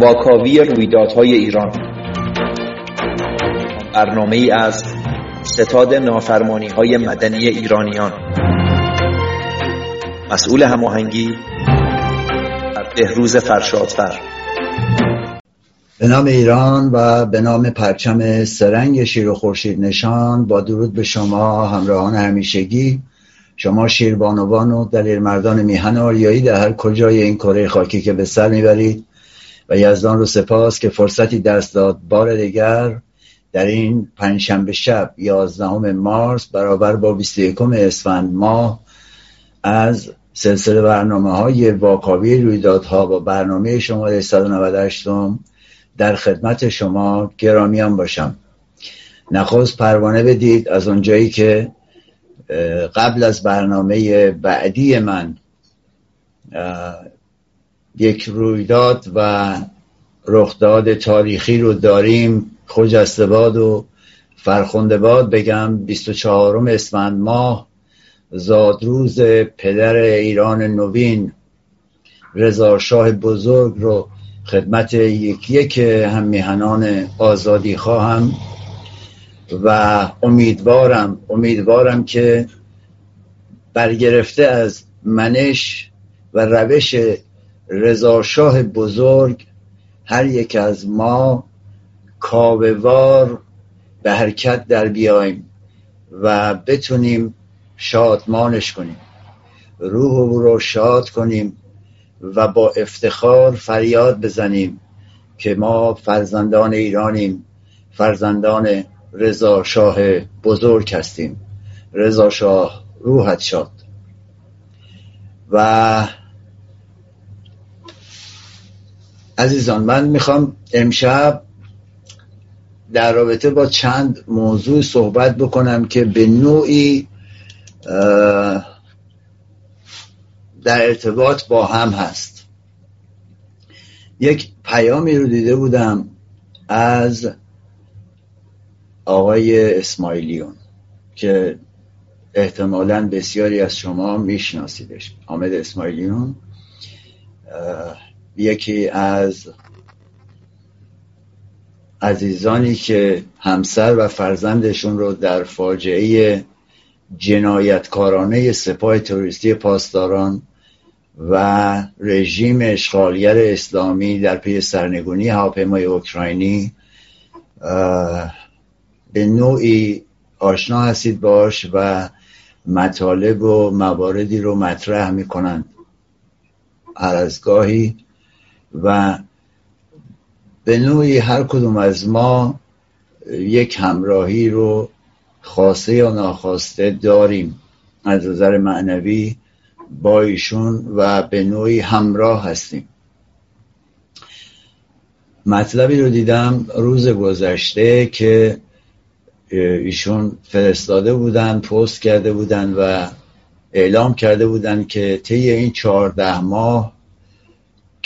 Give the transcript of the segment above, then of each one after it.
واکاوی رویدادهای ایران. برنامه ای از ستاد نافرمانی های مدنی ایرانیان. مسئول هماهنگی بهروز فرشادفر. به نام ایران و به نام پرچم سرنگ شیر و خورشید نشان با درود به شما همراهان همیشگی. شما شیربانوان و دلیر مردان میهن آریایی در هر کجای این کره خاکی که به سر می‌برید. و یزدان رو سپاس که فرصتی دست داد. بار دیگر در این پنجشنبه شب یازدهم مارس برابر با 21 اسفند ماه از سلسله برنامه های واکاوی رویدادها با برنامه شماره 198 در خدمت شما گرامیان باشم. نخست پروانه بدید از اونجایی که قبل از برنامه بعدی من یک رویداد و رخداد تاریخی رو داریم. خجسته باد و فرخنده باد بگم. 24 اسفند ماه زادروز پدر ایران نوین. رضا شاه بزرگ رو خدمت یکی یک هم میهنان آزادی خواهم و امیدوارم امیدوارم که برگرفته از منش و روش رضاشاه بزرگ هر یک از ما کاوهوار به حرکت در بیایم و بتونیم شادمانش کنیم. روح او رو شاد کنیم و با افتخار فریاد بزنیم که ما فرزندان ایرانیم فرزندان رضا شاه بزرگ هستیم. رضا شاه روحت شاد. و عزیزان من می‌خوام امشب در رابطه با چند موضوع صحبت بکنم که به نوعی در ارتباط با هم هست. یک پیامی رو دیده بودم از آقای اسماعیلیون که احتمالا بسیاری از شما میشناسیدش. حامد اسماعیلیون یکی از عزیزانی که همسر و فرزندشون رو در فاجعه جنایتکارانه سپاه تروریستی پاسداران و رژیم اشغالگر اسلامی در پی سرنگونی هواپیمای اوکراینی به نوعی آشنا هستید باش و مطالب و مواردی رو مطرح می‌کنند. هر از گاهی و به نوعی هر کدوم از ما یک همراهی رو خواسته یا ناخواسته داریم. از نظر معنوی با ایشون و به نوعی همراه هستیم. مطلبی رو دیدم روز گذشته که ایشون فرستاده بودن پست کرده بودن و اعلام کرده بودن که طی این چهارده ماه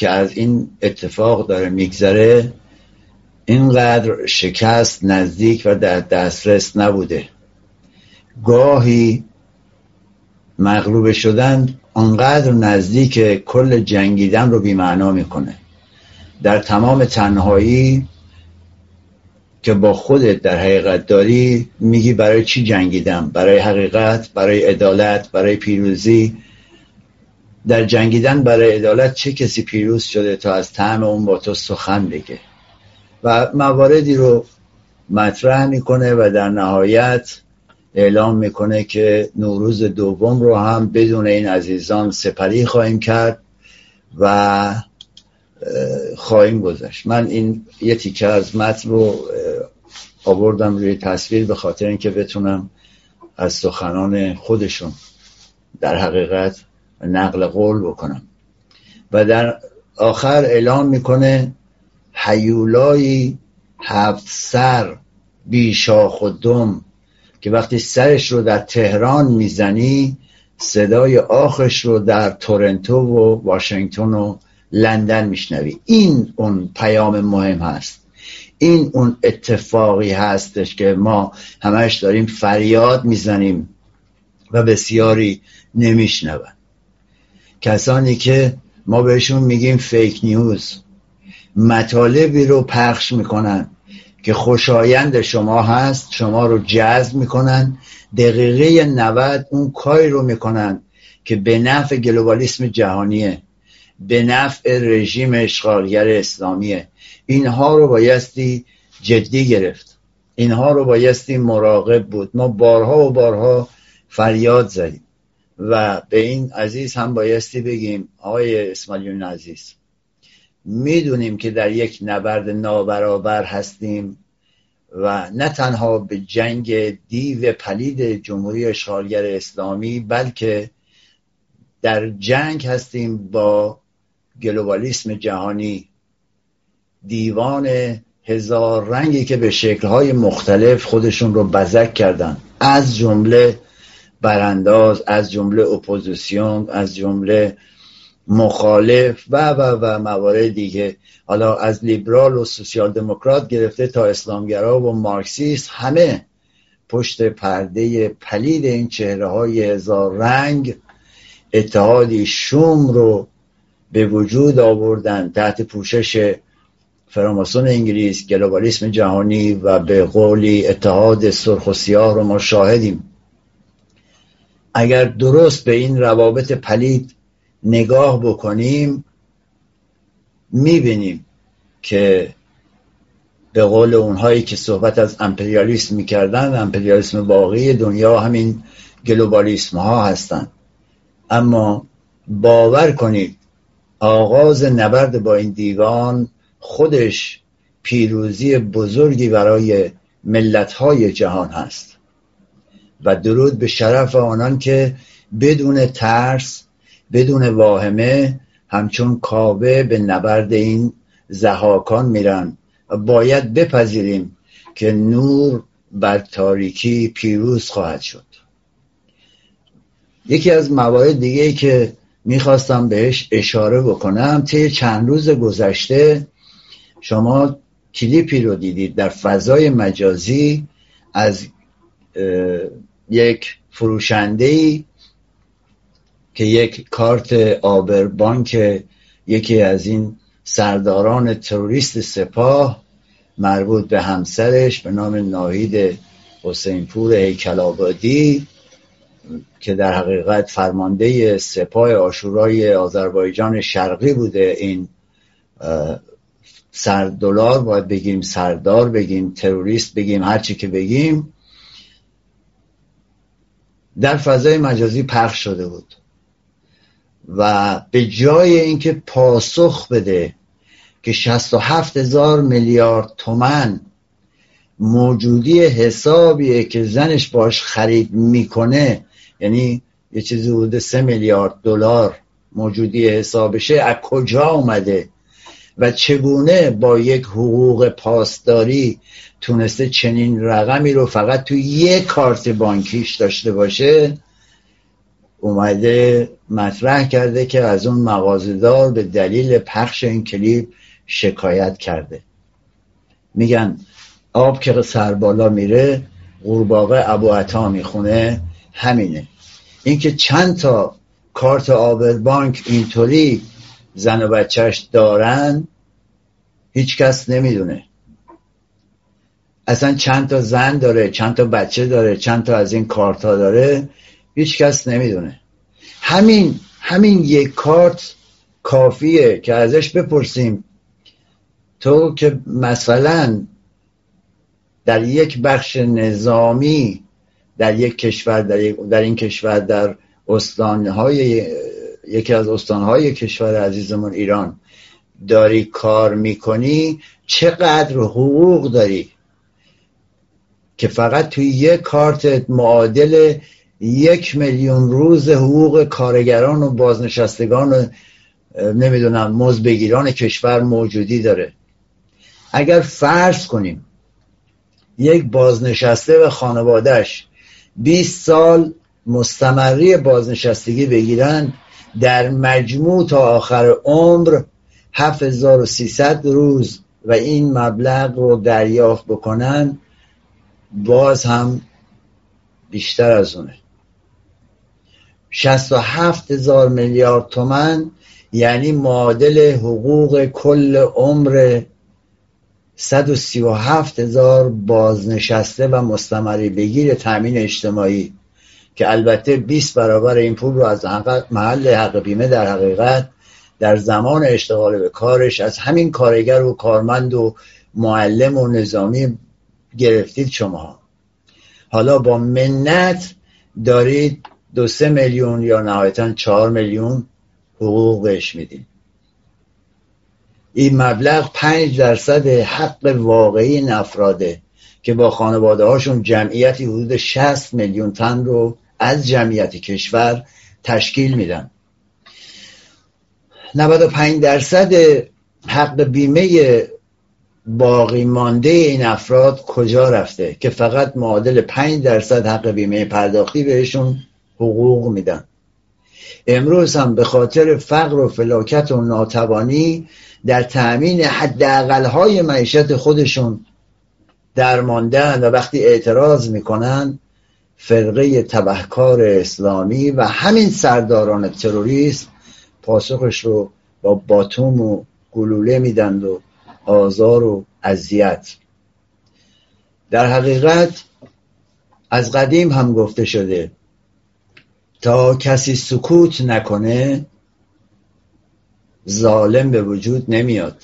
که از این اتفاق داره میگذره اینقدر شکست نزدیک و در دسترس نبوده. گاهی مغلوب شدن انقدر نزدیک کل جنگیدن رو بیمعنا می‌کنه. در تمام تنهایی که با خودت در حقیقت داری میگی برای چی جنگیدم؟ برای حقیقت برای عدالت برای پیروزی. در جنگیدن برای عدالت چه کسی پیروز شده تا از طعم اون با تو سخن بگه؟ و مواردی رو مطرح می‌کنه و در نهایت اعلام می‌کنه که نوروز دوم رو هم بدون این عزیزان سپری خواهیم کرد و خواهیم گذشت. من این یه تیکه از متن رو آوردم روی تصویر به خاطر اینکه بتونم از سخنان خودشون در حقیقت نقل قول بکنم. و در آخر اعلام می‌کنه حیولایی هفت سر بیشاخ و دم که وقتی سرش رو در تهران می‌زنی صدای آخش رو در تورنتو و واشنگتن و لندن میشنوی. این اون پیام مهم هست. این اون اتفاقی هستش که ما همش داریم فریاد می‌زنیم و بسیاری نمیشنون کسانی که ما بهشون میگیم فیک نیوز مطالبی رو پخش می‌کنن که خوشایند شما هست شما رو جذب می‌کنن. دقیقه 90 اون کاری رو می‌کنن که به نفع گلوبالیسم جهانیه به نفع رژیم اشغالگر اسلامیه. اینها رو بایستی جدی گرفت. اینها رو بایستی مراقب بود. ما بارها و بارها فریاد زدیم. و به این عزیز هم بایستی بگیم آقای اسماعیل عزیز می‌دونیم که در یک نبرد نابرابر هستیم و نه تنها به جنگ دیو پلید جمهوری اشغالگر اسلامی بلکه در جنگ هستیم با گلوبالیسم جهانی. دیوان هزار رنگی که به شکلهای مختلف خودشون رو بزک کردن. از جمله برانداز از جمله اپوزیسیون از جمله مخالف و و و موارد دیگه. حالا از لیبرال و سوسیال دموکرات گرفته تا اسلامگرا و مارکسیست همه پشت پرده پلید این چهره های هزار رنگ اتحادی شوم رو به وجود آوردن. تحت پوشش فراماسون انگلیس گلوبالیسم جهانی و به قولی اتحاد سرخ و سیاه رو ما شاهدیم. اگر درست به این روابط پلید نگاه بکنیم می‌بینیم که به قول اونهایی که صحبت از امپریالیسم می‌کردن امپریالیسم واقعی دنیا همین گلوبالیسم ها هستند اما باور کنید آغاز نبرد با این دیوان خودش پیروزی بزرگی برای ملتهای جهان هست. و درود به شرف آنان که بدون ترس بدون واهمه همچون کابه به نبرد این زهاکان میرن. باید بپذیریم که نور بر تاریکی پیروز خواهد شد. یکی از موارد دیگه که می‌خواستم بهش اشاره بکنم طی چند روز گذشته شما کلیپی رو دیدید در فضای مجازی از یک فروشنده ای که یک کارت آبر بانک یکی از این سرداران تروریست سپاه مربوط به همسرش به نام ناهید حسینپور هیکل آبادی که در حقیقت فرمانده سپاه آشورای آذربایجان شرقی بوده. این سردلار باید بگیم سردار بگیم تروریست بگیم هرچی که بگیم در فضای مجازی پخش شده بود. و به جای اینکه پاسخ بده که 67 هزار میلیارد تومن موجودی حسابیه که زنش باش خرید می‌کنه یعنی یه چیزی بوده سه میلیارد دلار موجودی حسابشه از کجا اومده؟ و چگونه با یک حقوق پاسداری تونسته چنین رقمی رو فقط تو یک کارت بانکیش داشته باشه اومده مطرح کرده که از اون مغازدار به دلیل پخش این کلیپ شکایت کرده. میگن آب که سر بالا میره قورباغه ابو عطا می‌خونه همینه. اینکه چند تا کارت آبر بانک اینطوری زن و بچهش دارن هیچ کس نمی‌دونه. اصلا چند تا زن داره چند تا بچه داره چند تا از این کارت ها داره هیچ کس نمی‌دونه. همین همین یک کارت کافیه که ازش بپرسیم. تو که مثلا در یک بخش نظامی در یک کشور در, در این کشور در استانهای یکی از استانهای کشور عزیزمون ایران داری کار می‌کنی چقدر حقوق داری؟ که فقط توی یک کارت معادل یک میلیون روز حقوق کارگران و بازنشستگان و نمی‌دونم مزبگیران کشور موجودی داره. اگر فرض کنیم یک بازنشسته و خانوادهش 20 سال مستمری بازنشستگی بگیرن در مجموع تا آخر عمر 7300 روز و این مبلغ رو دریافت بکنن باز هم بیشتر از اونه. 67 هزار میلیارد تومن یعنی معادل حقوق کل عمر 137 هزار بازنشسته و مستمری بگیر تامین اجتماعی که البته 20 برابر این پول رو از محل حق بیمه در حقیقت در زمان اشتغال به کارش از همین کارگر و کارمند و معلم و نظامی گرفتید شما. حالا با منت دارید دو سه میلیون یا نهایتا چهار میلیون حقوق بهش می‌دید این مبلغ پنج درصد حق واقعی این افراده که با خانواده هاشون جمعیتی حدود 60 میلیون تن رو از جمعیت کشور تشکیل میدن. 95 درصد حق بیمه باقی مانده این افراد کجا رفته که فقط معادل 5 درصد حق بیمه پرداختی بهشون حقوق میدن؟ امروز هم به خاطر فقر و فلاکت و ناتوانی در تأمین های معیشت خودشون درماندن و وقتی اعتراض می‌کنن فرقه تبهکار اسلامی و همین سرداران تروریست پاسخش رو با باتوم و گلوله میدند و آزار و اذیت. در حقیقت از قدیم هم گفته شده تا کسی سکوت نکنه ظالم به وجود نمیاد.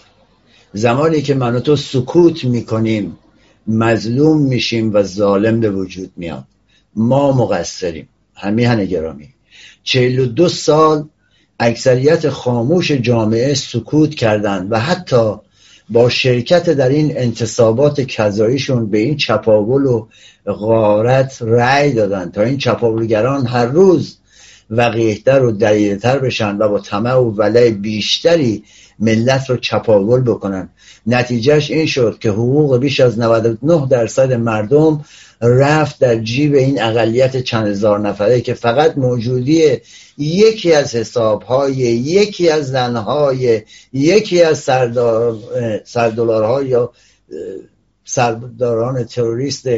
زمانی که من و تو سکوت می‌کنیم مظلوم میشیم و ظالم به وجود میاد. ما مقصریم. همیهن گرامی. چهل و دو سال اکثریت خاموش جامعه سکوت کردند و حتی با شرکت در این انتصابات کذاییشون به این چپاول و غارت رأی دادن تا این چپاولگران هر روز وقیهتر و دلیلتر بشن و با طمع و ولع بیشتری ملت رو چپاول بکنن. نتیجهش این شد که حقوق بیش از 99 درصد مردم رفت در جیب این اقلیت چند هزار نفره که فقط موجودی یکی از حسابهای یکی از زنهای یکی از سردولارها یا سرداران تروریست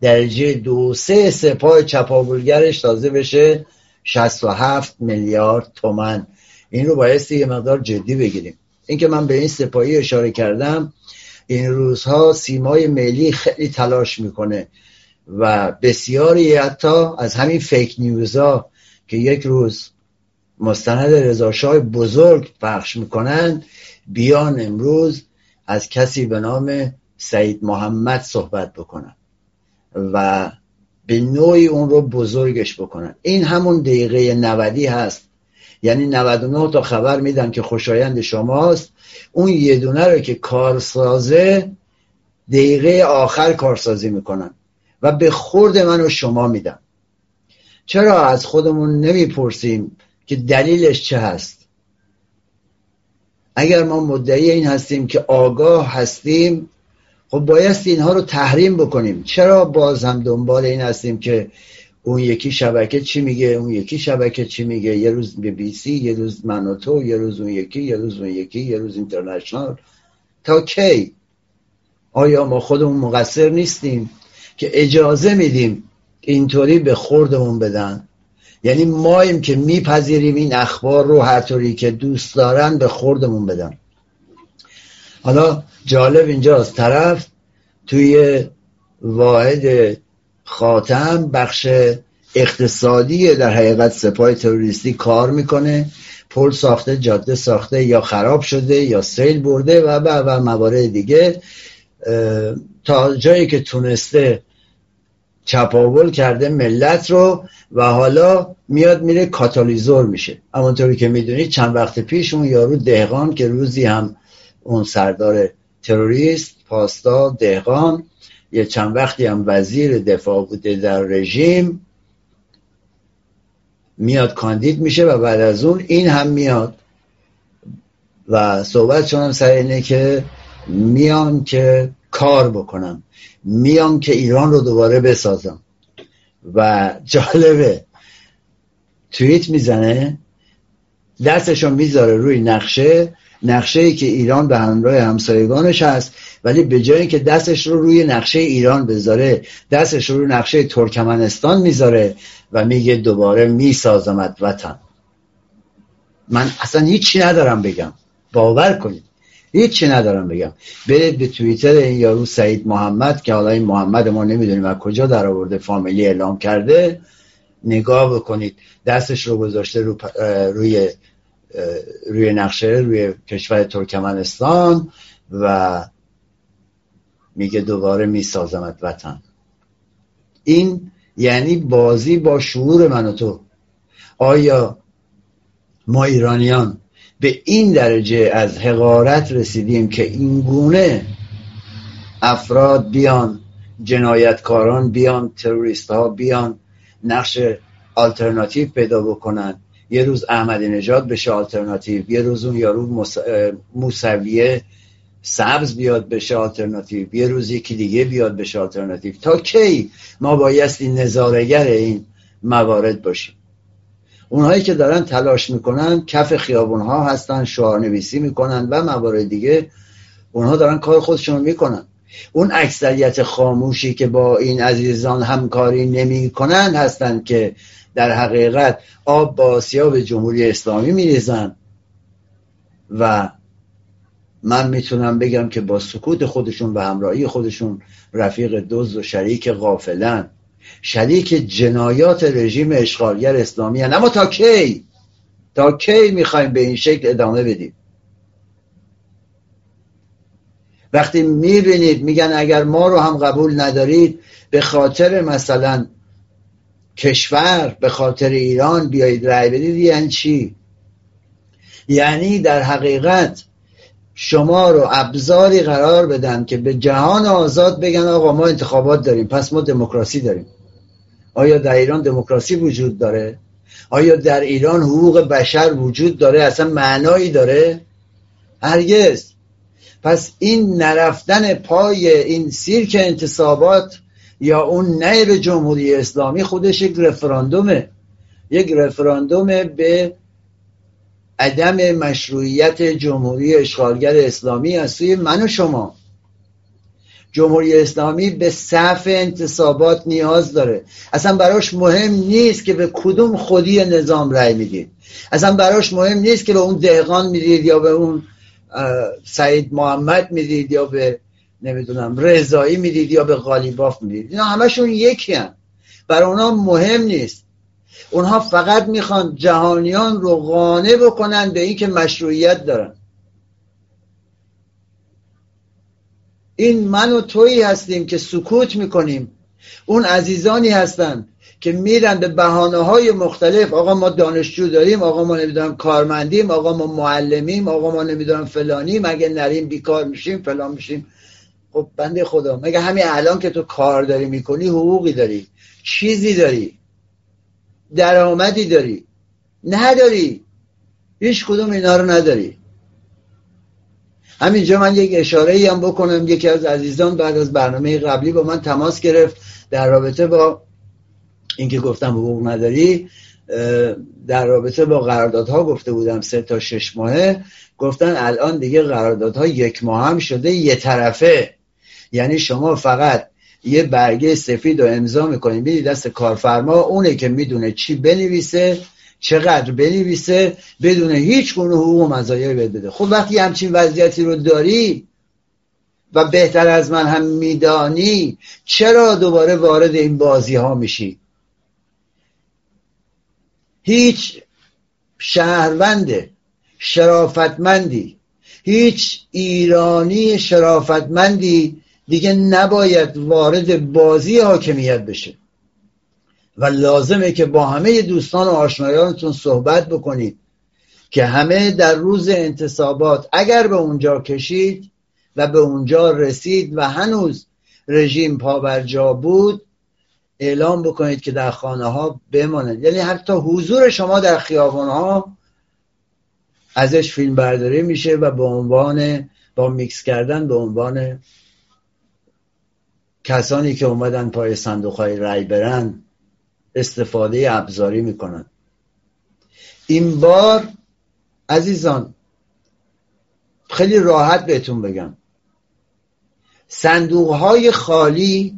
درجه دو سه سپاه چپاولگرش تازه بشه 67 میلیارد تومن. این رو بایستی یه مقدار جدی بگیریم. اینکه من به این سپاهی اشاره کردم این روزها سیمای ملی خیلی تلاش می‌کنه و بسیاری حتی از همین فیک نیوزا که یک روز مستند رضاشاه بزرگ پخش می‌کنن بیان امروز از کسی به نام سعید محمد صحبت بکنن و به نوعی اون رو بزرگش بکنن. این همون دقیقه نودی هست یعنی 99 تا خبر میدن که خوشایند شماست. اون یه دونه رو که کارسازه دقیقه آخر کارسازی می‌کنن و به خورد من و شما میدن. چرا از خودمون نمی‌پرسیم که دلیلش چه هست؟ اگر ما مدعی این هستیم که آگاه هستیم خب بایست اینها رو تحریم بکنیم. چرا باز هم دنبال این هستیم که اون یکی شبکه چی میگه؟ اون یکی شبکه چی میگه؟ یه روز بی بی سی یه روز منوتو یه روز اون یکی یه روز اون یکی یه روز اینترنشنال. تا کی؟ آیا ما خودمون مقصر نیستیم که اجازه میدیم اینطوری به خوردمون بدن؟ یعنی ماییم که میپذیریم این اخبار رو هر طوری که دوست دارن به خوردمون بدن. حالا جالب اینجاست. طرف توی واحد خاتم بخش اقتصادی در حقیقت سپاه تروریستی کار می‌کنه. پل ساخته جاده ساخته یا خراب شده یا سیل برده و و, و موارد دیگه. تا جایی که تونسته چپاول کرده ملت رو و حالا میاد میره کاتالیزور میشه. همونطوری که می‌دونید چند وقت پیش اون یارو دهقان که روزی هم اون سردار تروریست پاستا دهقان یه چند وقتی هم وزیر دفاع بوده در رژیم میاد کاندید میشه و بعد از اون این هم میاد. و صحبت هم سر اینه که میان که کار بکنم. میان که ایران رو دوباره بسازم. و جالبه. توییت می‌زنه دستشو می‌ذاره روی نقشه. نقشه ای که ایران به همراه همسایگانش هست. ولی به جایی که دستش رو روی نقشه ایران بذاره دستش رو روی نقشه ترکمنستان می‌ذاره و میگه دوباره میسازمت وطن. من اصلا هیچی ندارم بگم. باور کنید. هیچی ندارم بگم. برید به توییتر این یارو سعید محمد که حالا این محمد ما نمی‌دونیم از کجا در آورده فامیلی اعلام کرده. نگاه بکنید. دستش رو گذاشته رو روی روی نقشه روی کشور ترکمنستان و میگه دوباره میسازمت وطن. این یعنی بازی با شعور من و تو. آیا ما ایرانیان به این درجه از حقارت رسیدیم که این گونه افراد بیان جنایتکاران بیان تروریست ها بیان نقش آلترناتیو پیدا بکنن؟ یه روز احمدی نژاد بشه آلترناتیو یه روز اون یارو موسویه سبز بیاد بشه آلترناتیو یه روز یکی دیگه بیاد بشه آلترناتیو. تا کی ما بایستی نظارگر این موارد باشیم. اونهایی که دارن تلاش می‌کنن کف خیابون ها هستن شعار نویسی می‌کنن و موارد دیگه اونها دارن کار خودشون می‌کنن. اون اکثریت خاموشی که با این عزیزان همکاری نمی‌کنن هستند که در حقیقت آب با به جمهوری اسلامی میریزن و من می‌تونم بگم که با سکوت خودشون و همراهی خودشون رفیق دوز و شریک غافلن. شریک جنایات رژیم اشغالگر اسلامی هن. اما تا کی؟ تا کی می‌خوایم به این شکل ادامه بدیم؟ وقتی می‌بینید میگن اگر ما رو هم قبول ندارید به خاطر مثلا کشور به خاطر ایران بیایید رأی بدید یعنی چی؟ یعنی در حقیقت شما رو ابزاری قرار بدن که به جهان آزاد بگن آقا ما انتخابات داریم پس ما دموکراسی داریم. آیا در ایران دموکراسی وجود داره؟ آیا در ایران حقوق بشر وجود داره؟ اصلا معنایی داره؟ هرگز. پس این نرفتن پای این سیرک انتصابات یا اون به جمهوری اسلامی خودش یک رفراندومه. یک رفراندوم به عدم مشروعیت جمهوری اشغالگر اسلامی از سوی من و شما. جمهوری اسلامی به صف انتصابات نیاز داره. اصلا براش مهم نیست که به کدوم خودی نظام رأی می‌دید. اصلا براش مهم نیست که به اون دهقان می‌دید یا به اون سعید محمد می‌دید یا به نمی‌دونم رضایی می‌دید یا به غالیباف می‌دید. اینا همشون یکی هم برای اونا مهم نیست. اونها فقط می‌خوان جهانیان رو قانع بکنن به اینکه مشروعیت دارن. این من و تویی هستیم که سکوت می‌کنیم. اون عزیزانی هستند که میرن به بحانه های مختلف. آقا ما دانشجو داریم آقا ما نمی‌دونم کارمندیم آقا ما معلمیم آقا ما نمی‌دونم فلانیم. اگه نریم بیکار میشیم فلان میشیم. خب بنده خدا مگه همین الان که تو کار داری می‌کنی حقوقی داری چیزی داری؟ درآمدی داری. نداری. هیچ کدوم اینا رو نداری. همینجا من یک اشاره ای هم بکنم. یکی از عزیزان بعد از برنامه قبلی با من تماس گرفت در رابطه با اینکه گفتم حقوق نداری در رابطه با قراردادها گفته بودم سه تا شش ماهه. گفتن الان دیگه قراردادها یک ماه هم شده یه طرفه. یعنی شما فقط یه برگه سفید رو امضا می‌کنید می‌دید دست کارفرما اونه که می‌دونه چی بنویسه چقدر بنویسه بدون هیچ گونه حقوق و مزایایی بده. خب وقتی همچین وضعیتی رو داری و بهتر از من هم میدانی چرا دوباره وارد این بازی ها میشی؟ هیچ شهروند شرافتمندی هیچ ایرانی شرافتمندی دیگه نباید وارد بازی حاکمیت بشه. و لازمه که با همه دوستان و آشنایانتون صحبت بکنید که همه در روز انتصابات اگر به اونجا کشید و به اونجا رسید و هنوز رژیم پا بود اعلام بکنید که در خانه ها بماند. یعنی حتی حضور شما در خیابان ها ازش فیلم برداری میشه و به عنوان با میکس کردن به عنوان کسانی که اومدن پای صندوق های رای برن استفاده ابزاری می‌کنن. این بار عزیزان خیلی راحت بهتون بگم. صندوق های خالی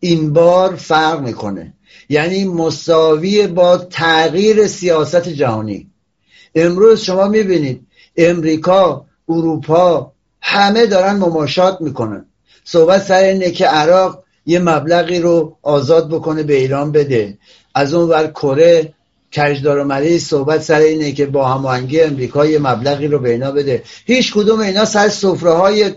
این بار فرق می‌کنه. یعنی مساوی با تغییر سیاست جهانی. امروز شما می‌بینید امریکا اروپا همه دارن مماشات می‌کنن. صحبت سر اینه که عراق یه مبلغی رو آزاد بکنه به ایران بده. از اون ور کره کجدار و مریض صحبت سر اینه که با هماهنگی امریکا یه مبلغی رو به اینا بده. هیچ کدوم اینا سر سفره های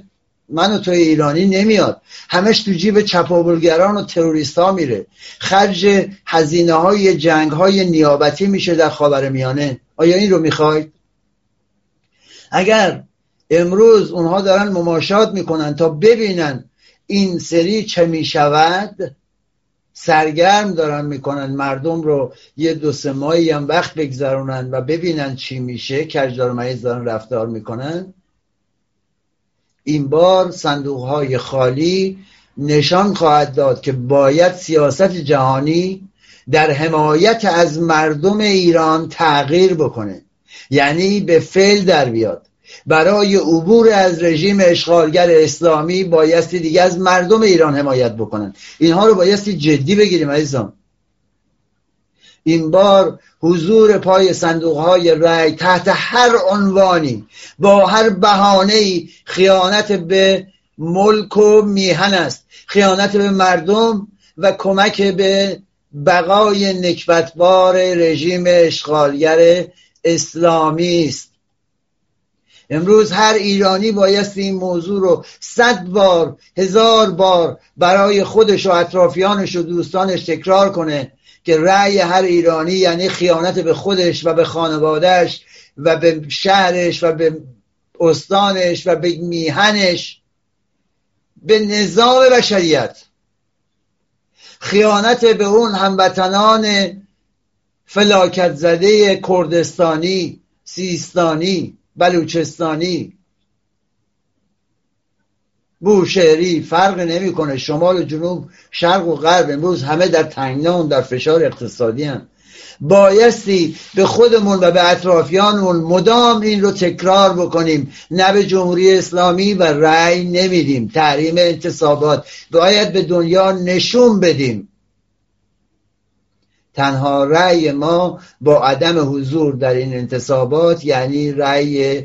من و توی ایرانی نمیاد. همش تو جیب چپاولگران و تروریست ها میره. خرج هزینه های جنگ های نیابتی میشه در خاور میانه آیا این رو می‌خواید؟ اگر امروز اونها دارن مماشات می‌کنن تا ببینن این سری چه می‌شود. سرگرم دارن می‌کنن مردم رو یه دو سه ماهی هم وقت بگذرونن و ببینن چی میشه. کجدار مریض دارن رفتار می‌کنن. این بار صندوق های خالی نشان خواهد داد که باید سیاست جهانی در حمایت از مردم ایران تغییر بکنه. یعنی به فعل در بیاد. برای عبور از رژیم اشغالگر اسلامی بایستی دیگه از مردم ایران حمایت بکنن اینها رو بایستی جدی بگیریم عزیزان. این بار حضور پای صندوق های رأی تحت هر عنوانی با هر بهانه خیانت به ملک و میهن است. خیانت به مردم و کمک به بقای نکبتبار رژیم اشغالگر اسلامی است. امروز هر ایرانی بایستی این موضوع رو صد بار هزار بار برای خودش و اطرافیانش و دوستانش تکرار کنه که رأی هر ایرانی یعنی خیانت به خودش و به خانوادهش و به شهرش و به استانش و به میهنش به نظام بشریت خیانت به اون هموطنان فلاکت زده کردستانی سیستانی. بلوچستانی. بوشهری فرق نمی‌کنه. شمال و جنوب شرق و غرب امروز همه در تنگنان در فشار اقتصادی هم بایستی به خودمون و به اطرافیانمون مدام این رو تکرار بکنیم. نه به جمهوری اسلامی و رأی نمیدیم. تحریم انتصابات. باید به دنیا نشون بدیم. تنها رأی ما با عدم حضور در این انتصابات یعنی رأی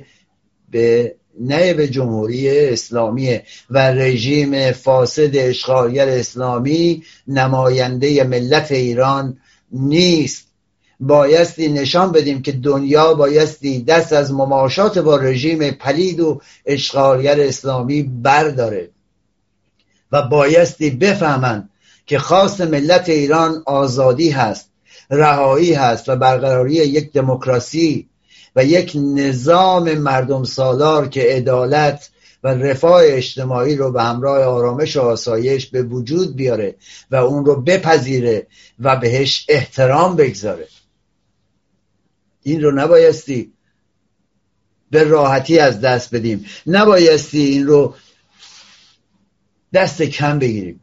به نه به جمهوری اسلامی و رژیم فاسد اشغالگر اسلامی نماینده ملت ایران نیست. بایستی نشان بدیم که دنیا بایستی دست از مماشات با رژیم پلید و اشغالگر اسلامی برداره و بایستی بفهمند که خاص ملت ایران آزادی هست رهایی هست و برقراری یک دموکراسی و یک نظام مردم سالار که عدالت و رفاه اجتماعی رو به همراه آرامش و آسایش به وجود بیاره و اون رو بپذیره و بهش احترام بگذاره. این رو نبایستی به راحتی از دست بدیم. نبایستی این رو دست کم بگیریم.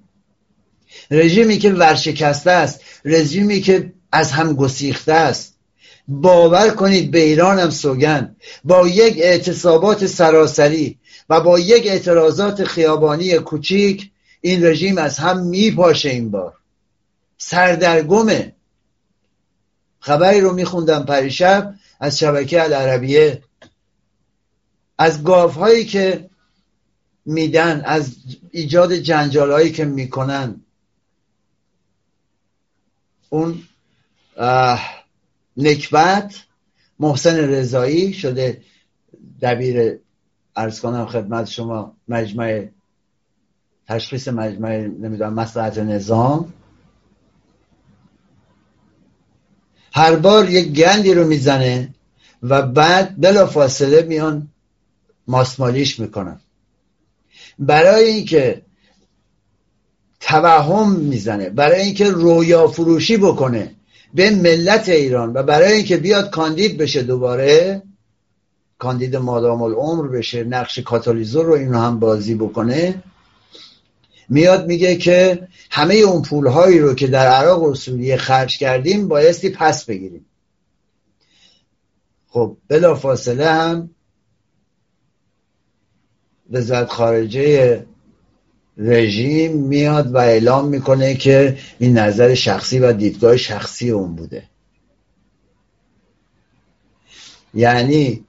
رژیمی که ورشکسته است رژیمی که از هم گسیخته است. باور کنید به ایران هم سوگن با یک اعتصابات سراسری و با یک اعتراضات خیابانی کوچیک این رژیم از هم میپاشه این بار. سردرگمه خبری رو میخوندم پریشب از شبکه العربیه. از گاف هایی که میدن از ایجاد جنجال هایی که می‌کنن. اون نکبت محسن رضایی شده دبیر ارز کنم خدمت شما مجمع تشخیص مجمع نمی‌دونم مسلحت نظام. هر بار یک گندی رو می‌زنه و بعد بلا فاصله میان ماسمالیش می‌کنن. برای اینکه توهم می‌زنه. برای اینکه رویا فروشی بکنه به ملت ایران و برای اینکه بیاد کاندید بشه دوباره کاندید مادام العمر بشه نقش کاتالیزور رو اینو هم بازی بکنه میاد میگه که همه اون پولهایی رو که در عراق و سوریه خرج کردیم بایستی پس بگیریم. خب بلا فاصله هم وزارت خارجه رژیم میاد و اعلام می‌کنه که این نظر شخصی و دیدگاه شخصی اون بوده. یعنی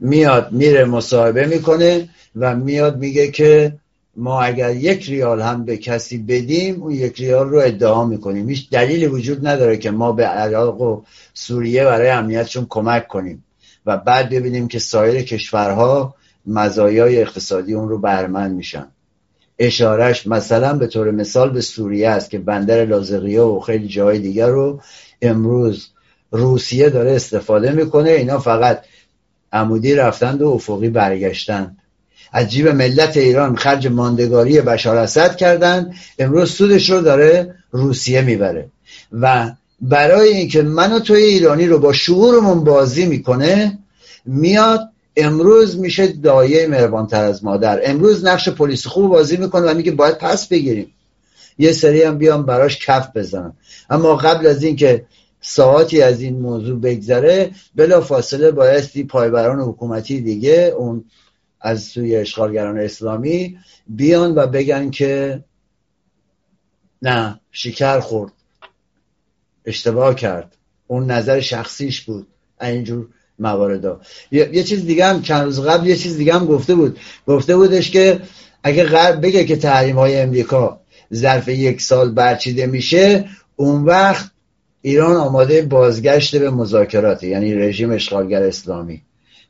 میاد میره مصاحبه می‌کنه و میاد میگه که ما اگر یک ریال هم به کسی بدیم اون یک ریال رو ادعا می‌کنیم. هیچ دلیلی وجود نداره که ما به عراق و سوریه برای امنیتشون کمک کنیم و بعد ببینیم که سایر کشورها مزایای اقتصادی اون رو برمن میشن. اشارش مثلا به طور مثال به سوریه است که بندر لازقیه و خیلی جای دیگر رو امروز روسیه داره استفاده می‌کنه. اینا فقط عمودی رفتند و افقی برگشتند. از جیب ملت ایران خرج ماندگاری بشار اسد کردن امروز سودش رو داره روسیه می‌بره. و برای اینکه من و توی ایرانی رو با شعورمون بازی می‌کنه میاد امروز میشه دایه مهربانتر از مادر. امروز نقش پلیس خوب بازی می‌کنه و میگه باید پس بگیریم. یه سری هم بیام براش کف بزنم اما قبل از اینکه ساعتی از این موضوع بگذره بلا فاصله بایستی پایبران حکومتی دیگه اون از سوی اشغالگران اسلامی بیان و بگن که نه شکر خورد. اشتباه کرد. اون نظر شخصیش بود. اینجور مواردا یه،, یه چیز دیگه هم چند روز قبل یه چیز دیگه هم گفته بود. گفته بودش که اگه غرب بگه که تحریم های امریکا ظرف یک سال برچیده میشه اون وقت ایران آماده بازگشت به مذاکرات یعنی رژیم اشغالگر اسلامی.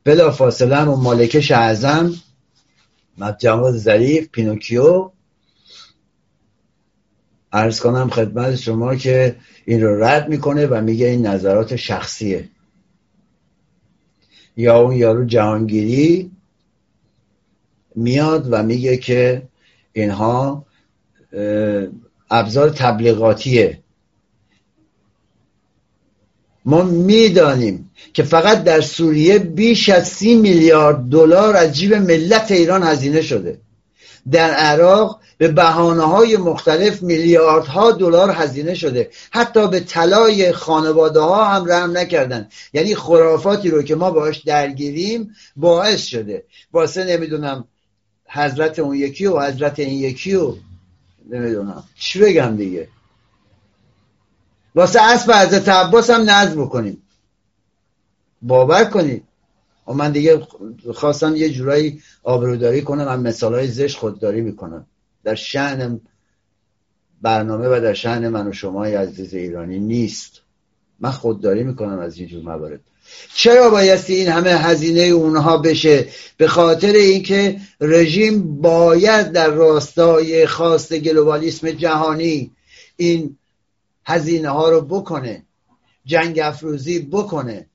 بلا فاصله هم مالکش اعظم جواد ظریف پینوکیو ارز کنم خدمت شما که این رو رد می‌کنه و میگه این نظرات شخصیه. یا اون یارو جهانگیری میاد و میگه که اینها ابزار تبلیغاتیه. ما می‌دانیم که فقط در سوریه بیش از سی میلیارد دلار از جیب ملت ایران هزینه شده. در عراق به بحانه های مختلف میلیاردها دلار هزینه شده. حتی به طلای خانواده ها هم رحم نکردن. یعنی خرافاتی رو که ما باش درگیریم باعث شده. واسه نمی‌دونم حضرت اون یکی و حضرت این یکی و نمی‌دونم. چی بگم دیگه؟ واسه اسب حضرت عباس هم نظر بکنیم. باور کنید. و من دیگه خواستم یه جورایی آبروداری کنم من مثال های زشت خودداری می‌کنم. در شعن برنامه و در شعن من و شما عزیز ایرانی نیست. من خودداری می‌کنم از این جور موارد. چرا بایستی این همه هزینه اونها بشه؟ به خاطر اینکه رژیم باید در راستای خواست گلوبالیسم جهانی این هزینه ها رو بکنه جنگ افروزی بکنه.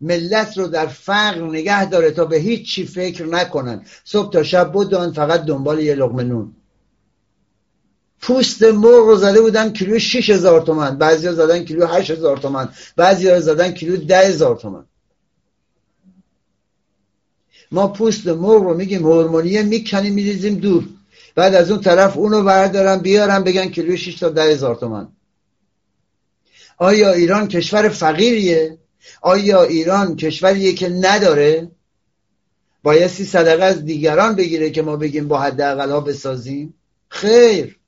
ملت رو در فقر نگه داره تا به هیچ چی فکر نکنن. صبح تا شب بودن فقط دنبال یه لقمه نون. پوست مرغ رو زده بودن کیلو 6000 هزار تومن بعضی ها زدن کیلو 8000 هزار تومن بعضی ها زدن کیلو 10000 هزار تومن. ما پوست مرغ رو میگیم هورمونیه می‌کنیم میریزیم دور. بعد از اون طرف اونو بردارن بیارن بگن کیلو 6 تا 10000 هزار تومن. آیا ایران کشور فقیریه؟ آیا ایران کشوریه که نداره؟ بایستی صدقه از دیگران بگیره که ما بگیم با حداقل ها بسازیم؟ خیر.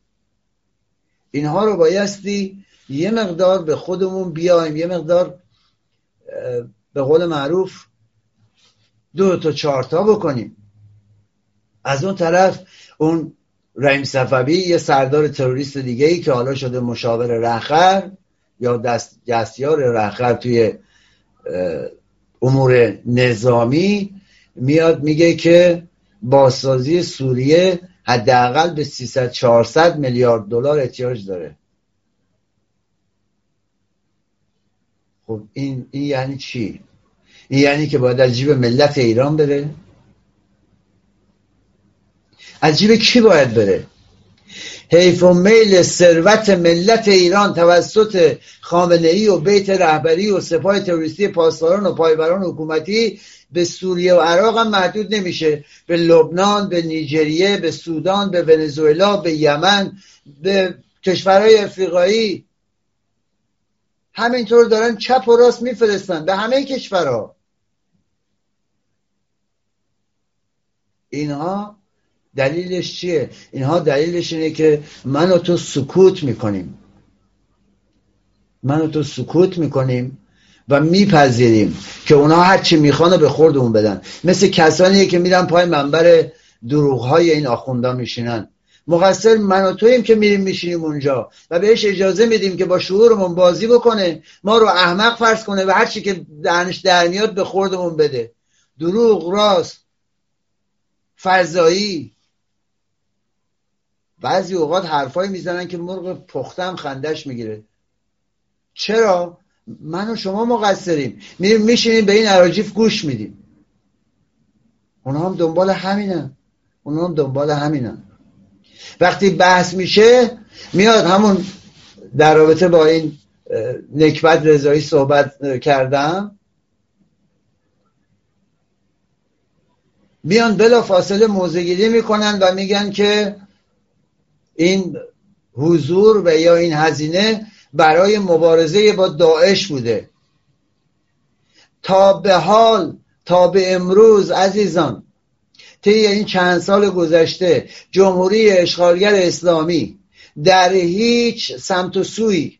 اینها رو بایستی یه مقدار به خودمون بیایم یه مقدار به قول معروف دو تا چهارتا بکنیم. از اون طرف اون رحیم صفوی یه سردار تروریست دیگه ای که حالا شده مشاور رخر یا دست دستیار رخر توی امور نظامی میاد میگه که بازسازی سوریه حداقل به 300 400 میلیارد دلار احتیاج داره. خب این, این یعنی چی؟ این یعنی که باید از جیب ملت ایران بره؟ از جیب کی باید بره؟ حیف و میل ثروت ملت ایران توسط خامنه ای و بیت رهبری و سپاه تروریستی پاسداران و پایبران حکومتی به سوریه و عراق هم محدود نمیشه. به لبنان به نیجریه به سودان به ونزوئلا به یمن به کشورهای افریقایی. همینطور دارن چپ و راست میفرستن به همه کشورها. اینها دلیلش چیه؟ اینها دلیلش اینه که من و تو سکوت می‌کنیم. من و تو سکوت می‌کنیم و میپذیریم که اونا هر چی می‌خوان به خوردمون بدن. مثل کسانی که میرن پای منبر دروغ های این آخوندا میشینن. مقصر من و توییم که میریم میشینیم اونجا و بهش اجازه میدیم که با شعورمون بازی بکنه ما رو احمق فرض کنه و هر چی که دهنش در میاد به خوردمون بده. دروغ راست فرزایی بعضی اوقات حرفایی می‌زنن که مرغ پختم خندش می‌گیره. چرا؟ من و شما مقصریم. میریم میشینیم به این عراجیف گوش میدیم. اونا هم دنبال همینن. اونا هم دنبال همینن. وقتی بحث میشه میاد همون در رابطه با این نکبت رضایی صحبت کردم. میان بلا فاصله موزگیری می‌کنن و میگن که این حضور و یا این هزینه برای مبارزه با داعش بوده. تا به حال تا به امروز عزیزان طی این چند سال گذشته جمهوری اشغالگر اسلامی در هیچ سمت و سوی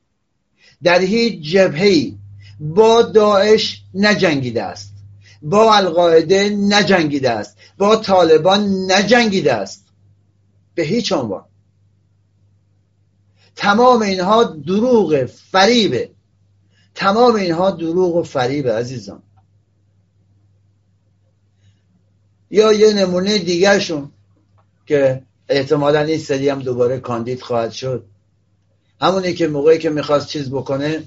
در هیچ جبهه‌ای با داعش نجنگیده است. با القاعده نجنگیده است. با طالبان نجنگیده است. به هیچ عنوان. تمام اینها دروغ فریبه. تمام اینها دروغ و فریبه عزیزان. یا یه نمونه دیگرشون که احتمالا این سری هم دوباره کاندید خواهد شد. همونی که موقعی که می‌خواست چیز بکنه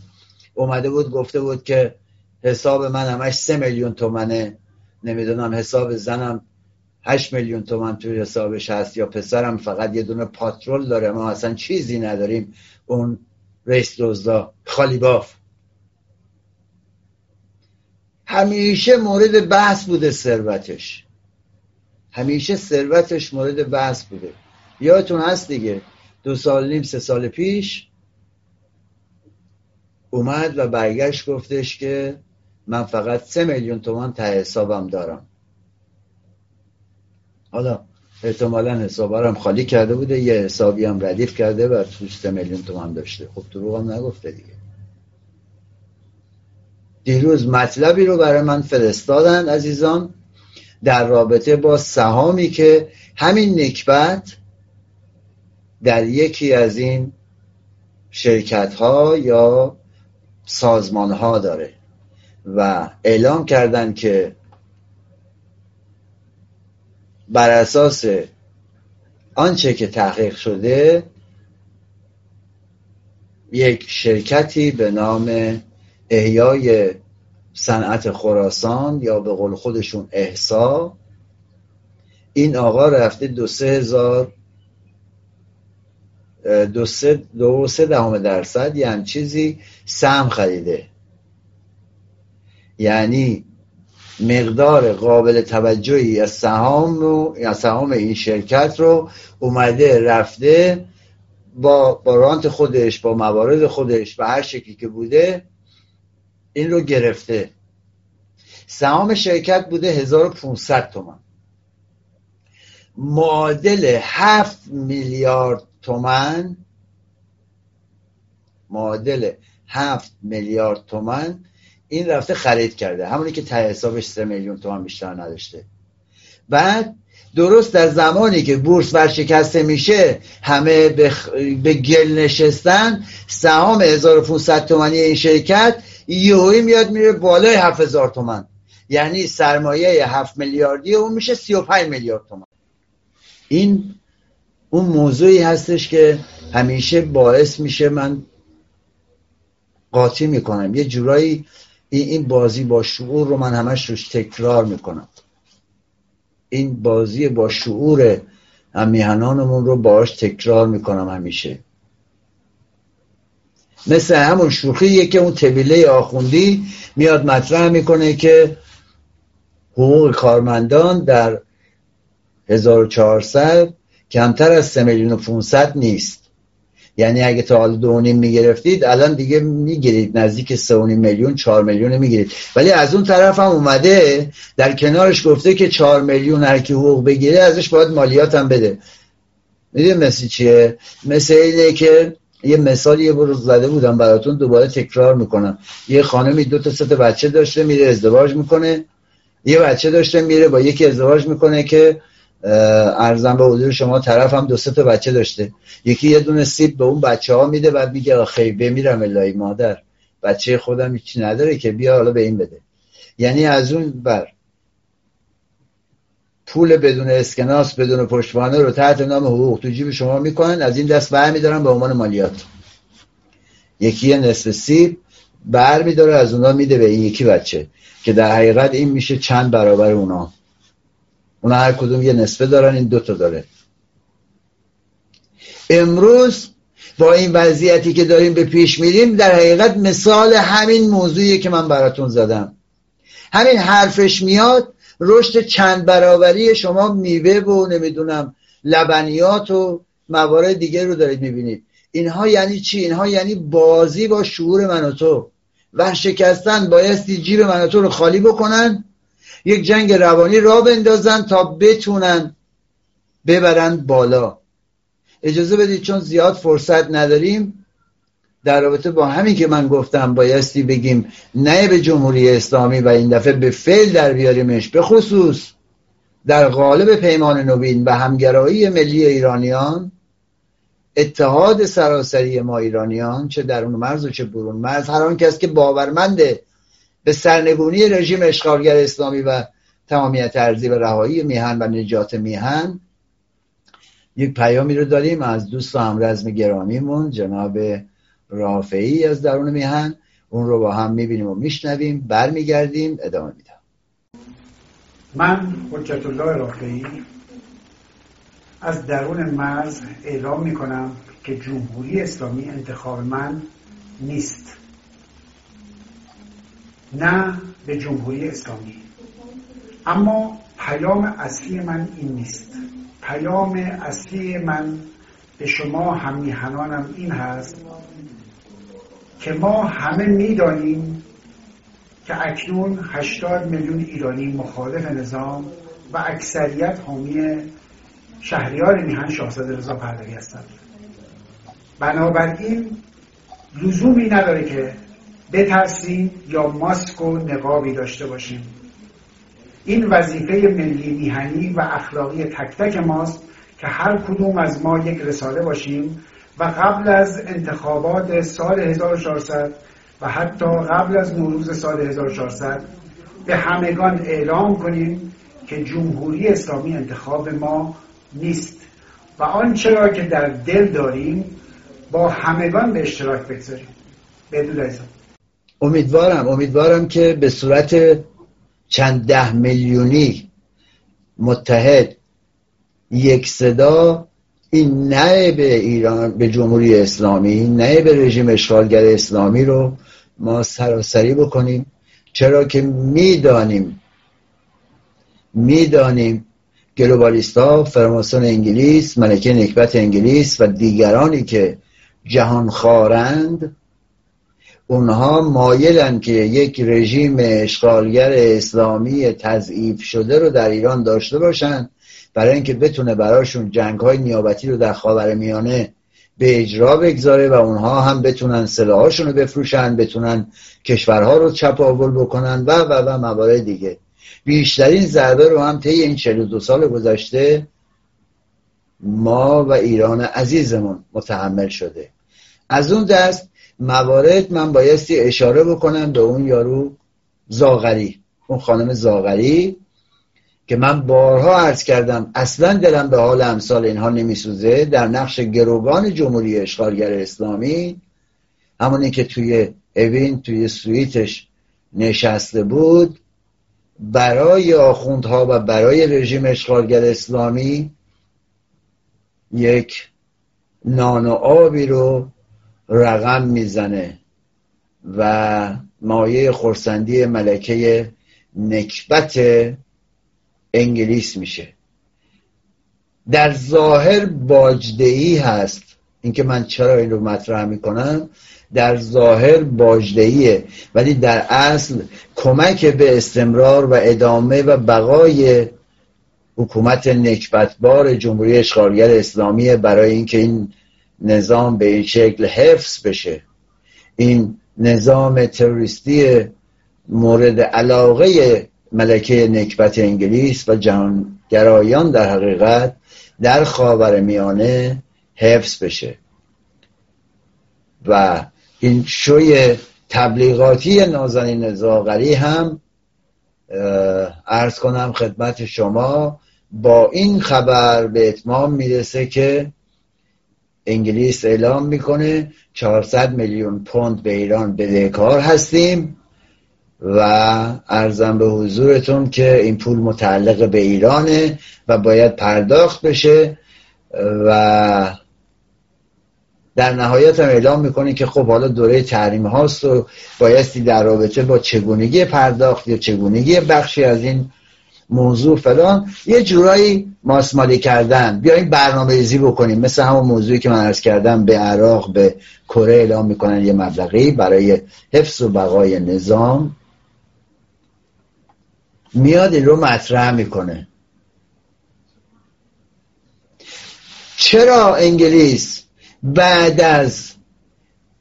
اومده بود گفته بود که حساب من همش سه میلیون تومنه. نمی‌دونم حساب زنم هشت میلیون تومن توی حسابش هست یا پسرم فقط یه دونه پاترول داره ما اصلا چیزی نداریم. اون رئیس دزدا خالی باف همیشه مورد بحث بوده ثروتش. همیشه ثروتش مورد بحث بوده. یادتون هست دیگه دو سال نیم سه سال پیش اومد و برگشت گفتش که من فقط سه میلیون تومان ته حسابم دارم. حالا احتمالا حسابارم خالی کرده بوده یه حسابی هم ردیف کرده و توش سه میلیون تومان داشته. خب دروغ هم نگفته دیگه. دیروز مطلبی رو برای من فرستادن عزیزان در رابطه با سهامی که همین نکبت در یکی از این شرکت ها یا سازمان ها داره و اعلام کردن که بر اساس آنچه که تحقیق شده یک شرکتی به نام احیای صنعت خراسان یا به قول خودشون احسا. این آقا رفته دو سه هزار دو سه, دو سه دهم درصد یه چیزی سهم خریده. یعنی مقدار قابل توجهی از سهام رو یا سهام این شرکت رو اومده رفته با, با رانت خودش با موارد خودش و هر شکلی که بوده این رو گرفته. سهام شرکت بوده 1500 تومن معادل 7 میلیارد تومن معادل 7 میلیارد تومن این رفته خرید کرده. همونی که ته حسابش 3 میلیون تومن بیشتر نداشته. بعد درست در زمانی که بورس ورشکسته میشه همه به, گل نشستن سهام 1500 تومنی این شرکت یهویی میاد میره بالای 7000 تومن یعنی سرمایه 7 میلیاردی اون میشه 35 میلیارد تومن این اون موضوعی هستش که همیشه باعث میشه من قاطی می‌کنم. یه جورایی این بازی با شعور رو من همش روش تکرار می‌کنم. این بازی با شعور همیهنانمون رو باش تکرار می‌کنم همیشه. مثل همون شوخیه که اون طبیله آخوندی میاد مطرح می‌کنه که حقوق کارمندان در 1400 کمتر از 3 میلیون و 500 نیست. یعنی اگه تا حال دو نیم می‌گرفتید الان دیگه می‌گیرید. نزدیک سه میلیون چهار میلیون می‌گیرید. ولی از اون طرف هم اومده در کنارش گفته که چهار میلیون هر کی حقوق بگیره ازش باید مالیات هم بده. می‌دونی مثل چیه؟ مثل اینه که یه مثال یه بروز زده بودم براتون دوباره تکرار می‌کنم. یه خانمی دو تا سه بچه داشته میره ازدواج می‌کنه. یه بچه داشته میره با یکی ازدواج می‌کنه که ارزم به حضور شما طرف هم دو سه تا بچه داشته. یکی یه دونه سیب به اون بچه ها میده و میگه آخی بمیرم الهی مادر. بچه خودم هیچی نداره که بیا حالا به این بده. یعنی از اون بر. پول بدون اسکناس بدون پشتوانه رو تحت نام حقوق تو جیب شما می‌کنن از این دست برمیدارن به عنوان مالیات. یکی نصف سیب بر میداره از اونا میده به این یکی بچه که در حقیقت این میشه چند برابر اونا. اونا هر کدوم یه نصفه دارن این دوتا داره. امروز با این وضعیتی که داریم به پیش میریم در حقیقت مثال همین موضوعی که من براتون زدم. همین حرفش میاد رشد چند برابری شما میوه و نمی‌دونم لبنیات و موارد دیگه رو دارید می‌بینید. اینها یعنی چی؟ اینها یعنی بازی با شعور من و تو. شکستن بایستی جیب من و تو رو خالی بکنن یک جنگ روانی را بندازن تا بتونن ببرند بالا. اجازه بدید چون زیاد فرصت نداریم در رابطه با همین که من گفتم بایستی بگیم نه به جمهوری اسلامی و این دفعه به فعل در بیاریمش به خصوص در قالب پیمان نوین و همگرایی ملی ایرانیان اتحاد سراسری ما ایرانیان چه در اون مرز و چه برون مرز هر آن کس که باورمنده به سرنگونی رژیم اشغالگر اسلامی و تمامیت ارزی و رهایی میهن و نجات میهن. یک پیامی رو داریم از دوست و همرزم گرامیمون جناب رافعی از درون میهن. اون رو با هم می‌بینیم و میشنویم برمیگردیم ادامه میدم. من حجت الله رافعی از درون مرز اعلام می‌کنم که جمهوری اسلامی انتخاب من نیست. نه به جمهوری اسلامی. اما پیام اصلی من این نیست. پیام اصلی من به شما هم این هست که ما همه می‌دانیم که اکنون 80 میلیون ایرانی مخالف نظام و اکثریت حامی شهریار میهن شاهزاده رضا پهلوی هستند. بنابراین لزومی نداره که بترسیم یا ماسک و نقابی داشته باشیم. این وظیفه ملی میهنی و اخلاقی تک تک ماست که هر کدوم از ما یک رساله باشیم و قبل از انتخابات سال 1400 و حتی قبل از نوروز سال 1400 به همگان اعلام کنیم که جمهوری اسلامی انتخاب ما نیست و آنچه را که در دل داریم با همگان به اشتراک بگذاریم. بدون امیدوارم امیدوارم که به صورت چند ده میلیونی متحد یک صدا این نه به ایران به جمهوری اسلامی نه به رژیم اشغالگر اسلامی رو ما سراسری بکنیم. چرا که می‌دانیم می‌دانیم گلوبالیستا فرماسون انگلیس ملکه نکبت انگلیس و دیگرانی که جهان خارند اونها مایلن که یک رژیم اشغالگر اسلامی تضعیف شده رو در ایران داشته باشن برای اینکه بتونه براشون جنگ های نیابتی رو در خاور میانه به اجرا بگذاره و اونها هم بتونن سلاحاشون رو بفروشن بتونن کشورها رو چپاول بکنن و و و موارد دیگه. بیشترین ضربه رو هم طی این 42 سال گذشته ما و ایران عزیزمون متحمل شده. از اون دست موارد من بایستی اشاره بکنم به اون یارو زاغری اون خانم زاغری که من بارها عرض کردم اصلا دلم به حال امثال اینها نمیسوزه. در نقش گروگان جمهوری اشغالگر اسلامی همونی که توی اوین توی سویتش نشسته بود برای آخوندها و برای رژیم اشغالگر اسلامی یک نان و آبی رو رقم می‌زنه و مایه خورسندی ملکه نکبت انگلیس میشه. در ظاهر باجدهی هست. اینکه من چرا این رو مطرح می‌کنم؟ در ظاهر باجدهیه ولی در اصل کمک به استمرار و ادامه و بقای حکومت نکبتبار جمهوری اشغالگر اسلامی برای اینکه این نظام به این شکل حفظ بشه. این نظام تروریستی مورد علاقه ملکه نکبت انگلیس و جهانگرایان در حقیقت در خاور میانه حفظ بشه. و این شوی تبلیغاتی نازنین زاغری هم ارز کنم خدمت شما با این خبر به اتمام می‌رسه که انگلیس اعلام می‌کنه 400 میلیون پوند به ایران بدهکار هستیم و ارزم به حضورتون که این پول متعلق به ایرانه و باید پرداخت بشه و در نهایت هم اعلام می‌کنه که خب حالا دوره تحریم هاست و بایستی در رابطه با چگونگی پرداخت یا چگونگی بخشی از این موضوع فلان. یه جورایی ماسمالی کردن. بیاین برنامه ریزی بکنیم. مثل همون موضوعی که من ارز کردم به عراق به کره اعلام می‌کنن یه مبلغی برای حفظ و بقای نظام. میاد این رو مطرح می‌کنه. چرا انگلیس بعد از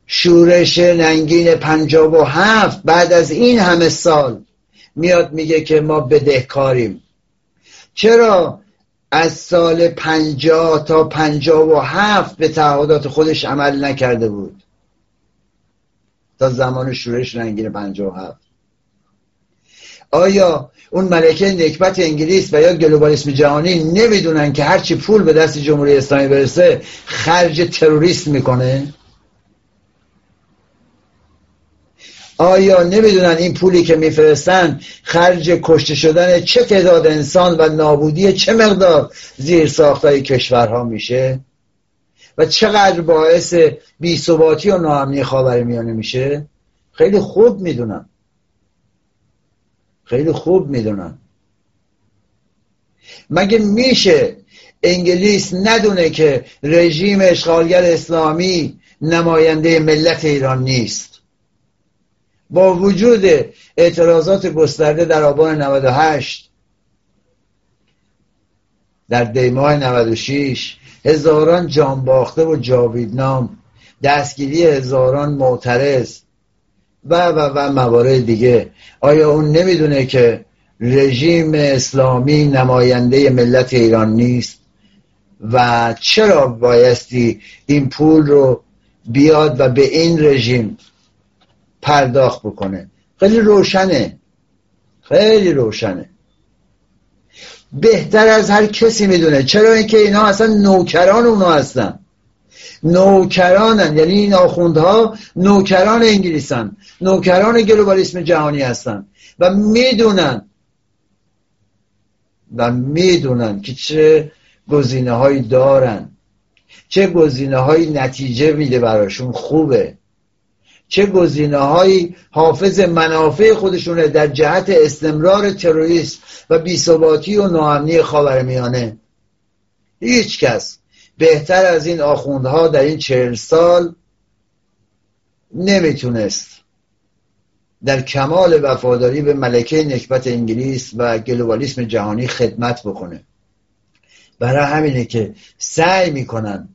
شورش ننگین پنجاب و هفت بعد از این همه سال میاد میگه که ما بدهکاریم. چرا از سال پنجاه تا پنجاه و هفت به تعهدات خودش عمل نکرده بود؟ تا زمان شورش ننگین پنجاه و هفت. آیا اون ملکه نکبت انگلیس و یا گلوبالیسم جهانی نمی‌دونن که هرچی پول به دست جمهوری اسلامی برسه خرج تروریست می‌کنه؟ آیا نمی‌دونن این پولی که میفرستن خرج کشته شدن چه تعداد انسان و نابودی چه مقدار زیر ساختای کشورها میشه؟ و چقدر باعث بیثباتی و ناامنی خاور میانه میشه؟ خیلی خوب می‌دونن. خیلی خوب می‌دونن. مگه میشه انگلیس ندونه که رژیم اشغالگر اسلامی نماینده ملت ایران نیست؟ با وجود اعتراضات گسترده در آبان 98 در دیماه 96 هزاران جانباخته و جاویدنام دستگیری هزاران معترض و و و موارد دیگه. آیا اون نمی‌دونه که رژیم اسلامی نماینده ملت ایران نیست؟ و چرا بایستی این پول رو بیاد و به این رژیم پرداخت بکنه. خیلی روشنه. خیلی روشنه. بهتر از هر کسی می‌دونه. چرا اینکه اینا اصلا نوکران اونا هستن؟ نوکرانن. یعنی این آخوندها نوکران انگلیسن. نوکران گلوبالیسم جهانی هستن. و می‌دونن. و می‌دونن که چه گزینه هایی دارن. چه گزینه نتیجه میده براشون. خوبه. چه گزینه هایی حافظ منافع خودشونه در جهت استمرار تروریسم و بیثباتی و ناامنی خاورمیانه. هیچ کس بهتر از این آخوندها در این چهل سال نمی‌تونست در کمال وفاداری به ملکه نکبت انگلیس و گلوبالیسم جهانی خدمت بکنه. برای همینه که سعی می‌کنن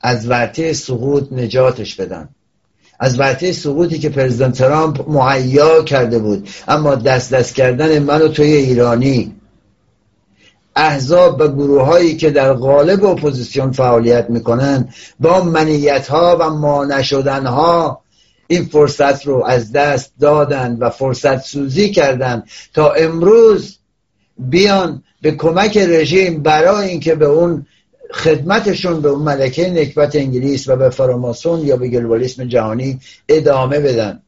از ورطه سقوط نجاتش بدن. از ورطه سقوطی که پرزیدنت ترامپ مهیا کرده بود. اما دست دست کردن من و توی ایرانی. احزاب و گروه هایی که در قالب اپوزیسیون فعالیت می‌کنن با منیت ها و ما نشدن ها این فرصت رو از دست دادن و فرصت سوزی کردن تا امروز بیان به کمک رژیم برای اینکه به اون خدمتشون به اون ملکه نکبت انگلیس و به فراماسون یا به گلوبالیسم جهانی ادامه بدن.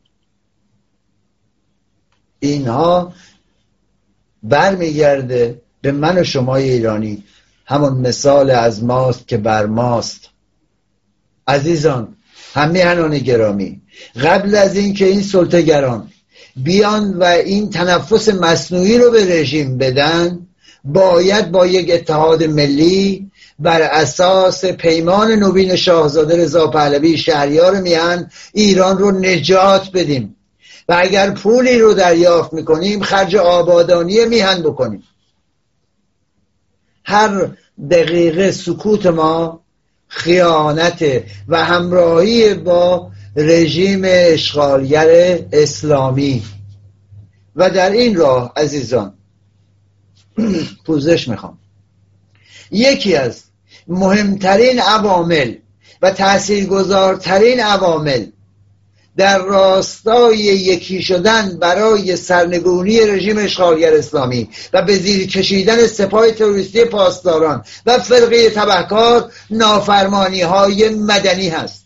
اینها برمیگرده به من و شمای ایرانی. همون مثال از ماست که بر ماست. عزیزان همیهنان گرامی قبل از اینکه این سلطگران بیان و این تنفس مصنوعی رو به رژیم بدن باید با یک اتحاد ملی بر اساس پیمان نوین شاهزاده رضا پهلوی شهریار میان ایران رو نجات بدیم. و اگر پولی رو دریافت می‌کنیم خرج آبادانی میهن بکنیم. هر دقیقه سکوت ما خیانت و همراهی با رژیم اشغالگر اسلامی. و در این راه عزیزان پوزش می‌خوام. یکی از مهمترین عوامل و تاثیرگذارترین عوامل در راستای یکی شدن برای سرنگونی رژیم اشغالگر اسلامی و به زیر کشیدن سپاه تروریستی پاسداران و فرقه تبهکار نافرمانی های مدنی هست.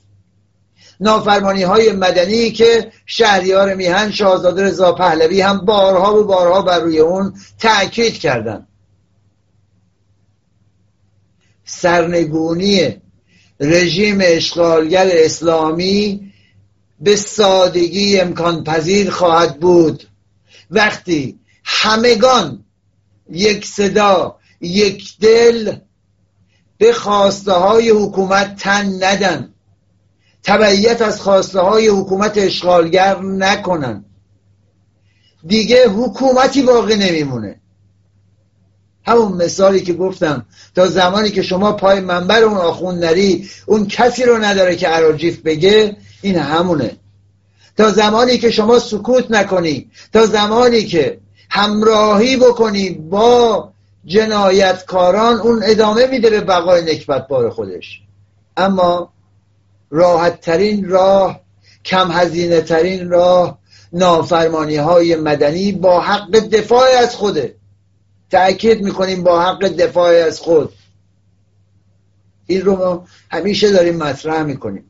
نافرمانی های مدنی که شهریار میهن شاهزاده رضا پهلوی هم بارها و بارها بر روی اون تأکید کردند سرنگونی رژیم اشغالگر اسلامی به سادگی امکان پذیر خواهد بود. وقتی همگان یک صدا یک دل به خواسته های حکومت تن ندن تبعیت از خواسته های حکومت اشغالگر نکنن. دیگه حکومتی باقی نمیمونه. همون مثالی که گفتم تا زمانی که شما پای منبر اون آخون نری اون کسی رو نداره که عراجیف بگه این همونه. تا زمانی که شما سکوت نکنی تا زمانی که همراهی بکنی با جنایتکاران اون ادامه میده به بقای نکبت بار خودش. اما راحت ترین راه کم هزینه ترین راه نافرمانی های مدنی با حق دفاع از خوده. تأکید می‌کنیم با حق دفاع از خود. این رو ما همیشه داریم مطرح می‌کنیم.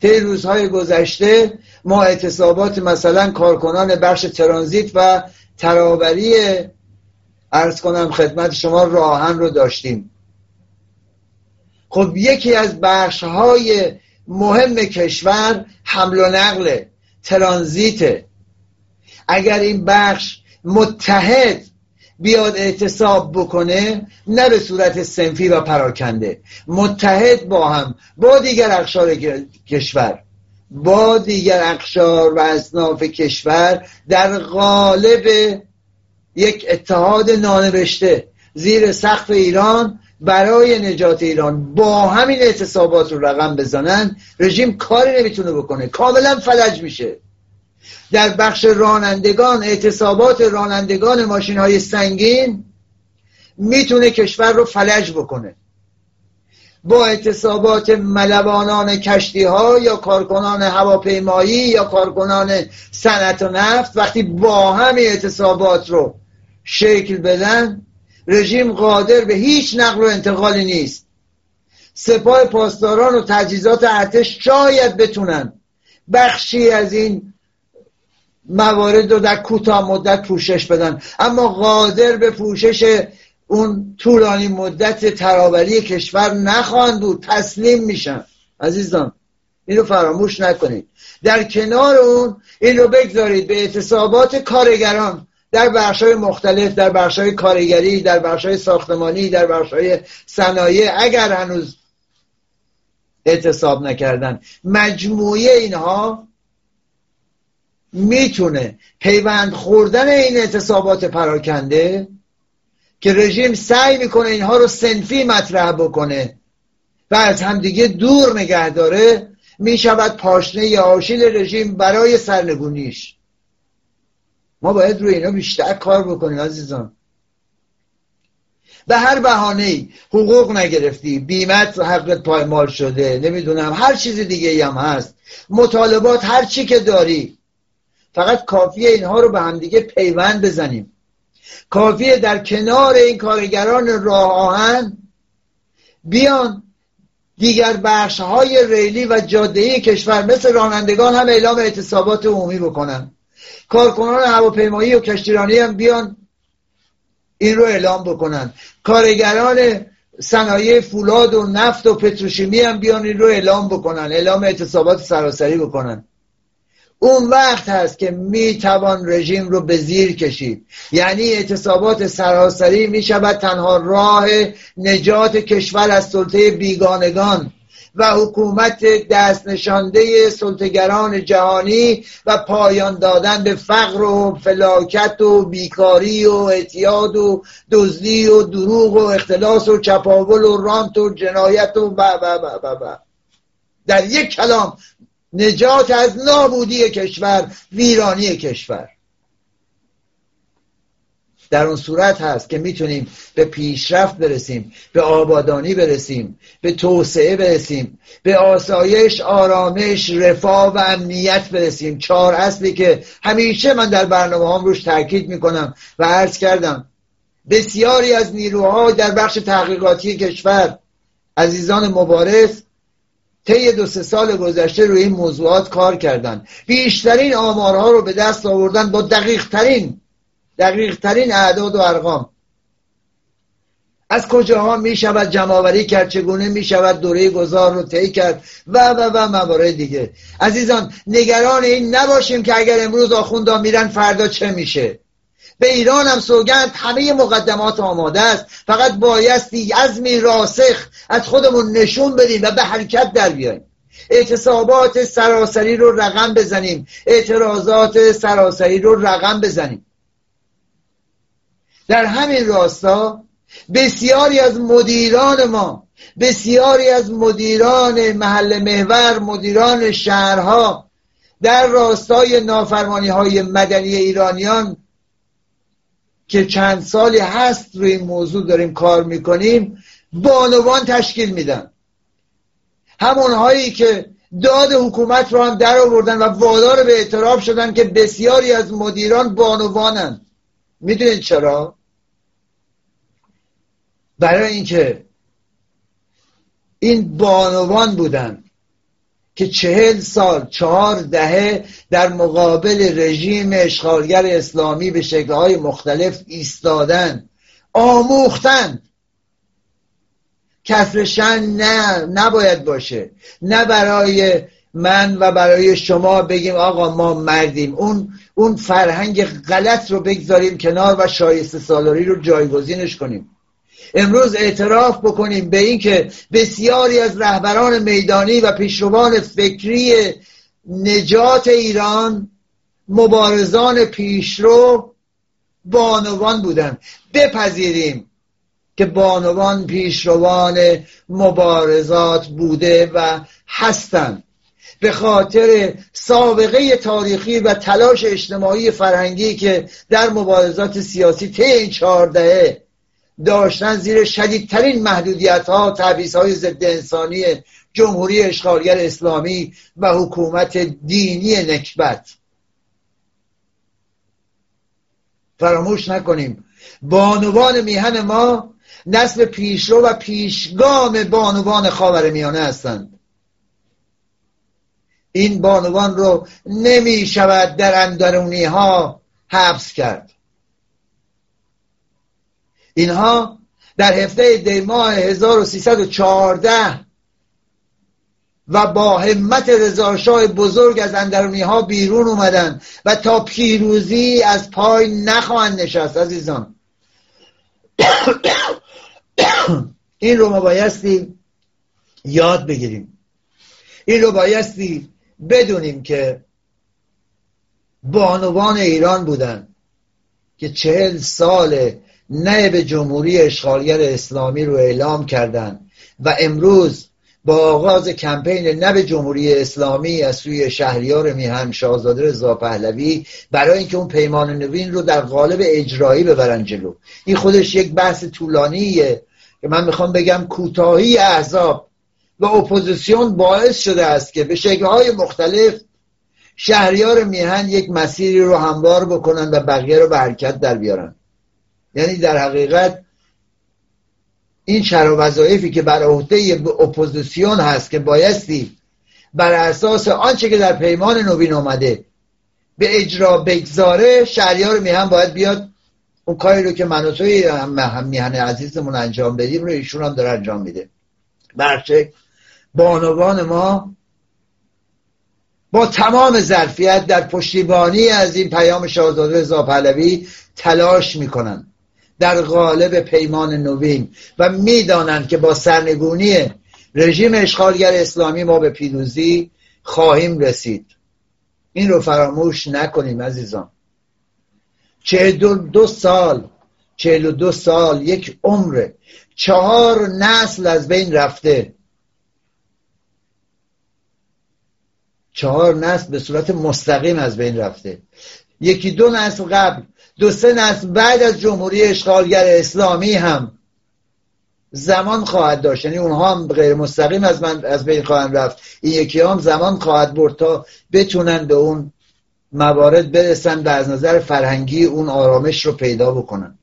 طی روزهای گذشته ما اعتصابات مثلا کارکنان بخش ترانزیت و ترابری ارز کنم خدمت شما راهن رو داشتیم. خب یکی از بخش های مهم کشور حمل و نقل ترانزیت. اگر این بخش متحد بیاد اعتصاب بکنه نه به صورت سنفی و پراکنده. متحد با هم با دیگر اقشار کشور. با دیگر اقشار و اصناف کشور در قالب یک اتحاد نانوشته زیر سقف ایران برای نجات ایران. با همین اعتصابات رو رقم بزنن رژیم کاری نمی‌تونه بکنه. کاملا فلج میشه. در بخش رانندگان اعتصابات رانندگان ماشین های سنگین می‌تونه کشور رو فلج بکنه. با اعتصابات ملوانان کشتی ها یا کارکنان هواپیمایی یا کارکنان صنعت و نفت وقتی با همین اعتصابات رو شکل بدن رژیم قادر به هیچ نقل و انتقالی نیست. سپاه پاسداران و تجهیزات ارتش شاید بتونن بخشی از این موارد رو در کوتاه مدت پوشش بدن. اما قادر به پوشش اون طولانی مدت ترابری کشور نخواهند بود. تسلیم میشن. عزیزان این رو فراموش نکنید. در کنار اون این رو بگذارید به اعتصابات کارگران. در بخشای مختلف در بخشای کارگری در بخشای ساختمانی در بخشای صنایع اگر هنوز اعتصاب نکردن. مجموعه اینها می‌تونه پیوند خوردن این اعتصابات پراکنده که رژیم سعی می‌کنه اینها رو سنفی مطرح بکنه و از همدیگه دور نگه داره می‌شود پاشنه آشیل رژیم برای سرنگونیش. ما باید روی اینا بیشتر کار بکنیم عزیزان. به هر بهانه حقوق نگرفتی بیمت حقت پایمال شده نمی‌دونم هر چیز دیگه هم هست. مطالبات هر چی که داری فقط کافیه اینها رو به همدیگه پیوند بزنیم. کافیه در کنار این کارگران راه آهن بیان. دیگر بخش های ریلی و جاده کشور مثل رانندگان هم اعلام اعتصابات عمومی بکنن. کارکنان هواپیمایی و کشتیرانی هم بیان این رو اعلام بکنن. کارگران صنایع فولاد و نفت و پتروشیمی هم بیان این رو اعلام بکنن. اعلام اعتصابات سراسری بکنن. اون وقت هست که می‌توان رژیم رو به زیر کشید یعنی اعتصابات سراسری می‌شود تنها راه نجات کشور از سلطه بیگانگان و حکومت دست نشانده سلطگران جهانی و پایان دادن به فقر و فلاکت و بیکاری و اعتیاد و دزدی و دروغ و اختلاس و چپاول و رانت و جنایت و با با با با با. در یک کلام نجات از نابودی کشور ویرانی کشور. در اون صورت هست که می‌تونیم به پیشرفت برسیم به آبادانی برسیم به توسعه برسیم به آسایش آرامش رفاه و امنیت برسیم. چهار اصلی که همیشه من در برنامه هم روش تاکید می‌کنم و عرض کردم. بسیاری از نیروها در بخش تحقیقاتی کشور عزیزان مبارز طی دو سه سال گذشته روی این موضوعات کار کردن. بیشترین آمارها رو به دست آوردن با دقیق ترین دقیق ترین اعداد و ارقام. از کجاها می شود جمعآوری کرد چگونه می شود دوره گذار رو طی کرد و و و موارد دیگه. عزیزان نگران این نباشیم که اگر امروز آخوندا میرن فردا چه میشه؟ به ایران هم سوگند. همه مقدمات آماده است. فقط بایستی عزمی راسخ از خودمون نشون بدیم و به حرکت در بیاییم. اعتصابات سراسری رو رقم بزنیم. اعتراضات سراسری رو رقم بزنیم. در همین راستا بسیاری از مدیران ما بسیاری از مدیران محل محور مدیران شهرها در راستای نافرمانی های مدنی ایرانیان که چند سالی هست روی این موضوع داریم کار می‌کنیم بانوان تشکیل میدن همونهایی که داد حکومت رو هم در آوردن و وادار به اعتراف شدن که بسیاری از مدیران بانوانند می‌دونید چرا؟ برای اینکه این بانوان بودن. که چهل سال چهار دهه در مقابل رژیم اشغالگر اسلامی به شکلهای مختلف ایستادن آموختن. کسرشن نه نباید باشه. نه برای من و برای شما بگیم آقا ما مردیم. اون اون فرهنگ غلط رو بگذاریم کنار و شایسته سالاری رو جایگزینش کنیم. امروز اعتراف بکنیم به اینکه بسیاری از رهبران میدانی و پیشروان فکری نجات ایران مبارزان پیشرو بانوان بودن بپذیریم که بانوان پیشروان مبارزات بوده و هستند. به خاطر سابقه تاریخی و تلاش اجتماعی فرهنگی که در مبارزات سیاسی طی این چهاردهه داشتن زیر شدیدترین محدودیت ها تبعیض های ضد انسانی جمهوری اشغالگر اسلامی و حکومت دینی نکبت. فراموش نکنیم. بانوان میهن ما نسل پیشرو و پیشگام بانوان خاور میانه هستند. این بانوان رو نمی شود در اندرونی ها حبس کرد. اینها در هفته دی ماه 1314 و با همت رضاشاه بزرگ از اندرونی ها بیرون اومدن و تا پیروزی از پای نخواهند نشست عزیزان. این رو ما بایستی یاد بگیریم. این رو بایستی بدونیم که بانوان ایران بودن که چهل سال به جمهوری اشغالگر اسلامی رو اعلام کردند و امروز با آغاز کمپین به جمهوری اسلامی از سوی شهریار میهن شاهزاده رضا پهلوی برای اینکه اون پیمان نوین رو در قالب اجرایی ببرن جلو. این خودش یک بحث طولانیه که من می‌خوام بگم کوتاهی احزاب و اپوزیسیون باعث شده است که به شکلهای مختلف شهریار میهن یک مسیری رو هموار بکنن و بقیه رو به حرکت در بیارن. یعنی در حقیقت این و وظایفی که بر عهده اپوزیسیون هست که بایستی بر اساس آنچه که در پیمان نوین آمده به اجرا بگذاره شهریار میهن باید بیاد اون کاری رو که من و توی میهن عزیزمون انجام بدیم رو ایشون هم داره انجام میده. برچه بانوان ما با تمام ظرفیت در پشتیبانی از این پیام شاهزاده رضا پهلوی تلاش می‌کنن. در قالب پیمان نوین و می‌دانند که با سرنگونی رژیم اشغالگر اسلامی ما به پیروزی خواهیم رسید. این رو فراموش نکنیم عزیزان. چه دو, دو سال چهل و دو سال یک عمره چهار نسل از بین رفته. چهار نسل به صورت مستقیم از بین رفته. یکی دو نسل قبل دو سه نسل بعد از جمهوری اشغالگر اسلامی هم زمان خواهد داشت. یعنی اونها هم غیر مستقیم از من از بین خواهند رفت. این یکی هم زمان خواهد برد تا بتونن به اون موارد برسن و از نظر فرهنگی اون آرامش رو پیدا بکنن.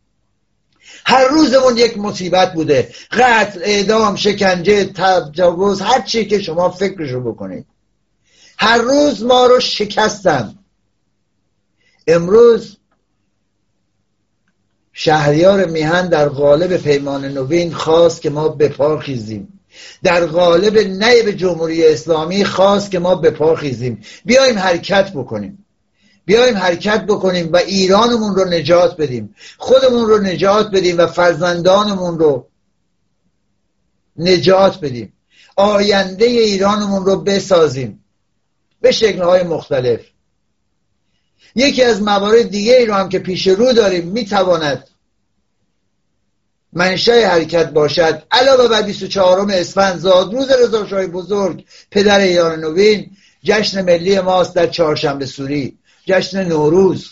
هر روزمون یک مصیبت بوده. قتل اعدام شکنجه تجاوز هر چی که شما فکرشو بکنید. هر روز ما رو شکستن. امروز شهریار میهن در قالب پیمان نوین خواست که ما خیزیم در قالب نیب جمهوری اسلامی خواست که ما خیزیم بیایم حرکت بکنیم. بیایم حرکت بکنیم و ایرانمون رو نجات بدیم. خودمون رو نجات بدیم و فرزندانمون رو نجات بدیم. آینده ایرانمون رو بسازیم. به شکلهای مختلف. یکی از موارد دیگه ای رو هم که پیش رو داریم می‌تواند منشأ حرکت باشد. علاوه بر 24 اسفند زاد روز رضا بزرگ پدر ایران نوین جشن ملی ماست در چهارشنبه سوری. جشن نوروز.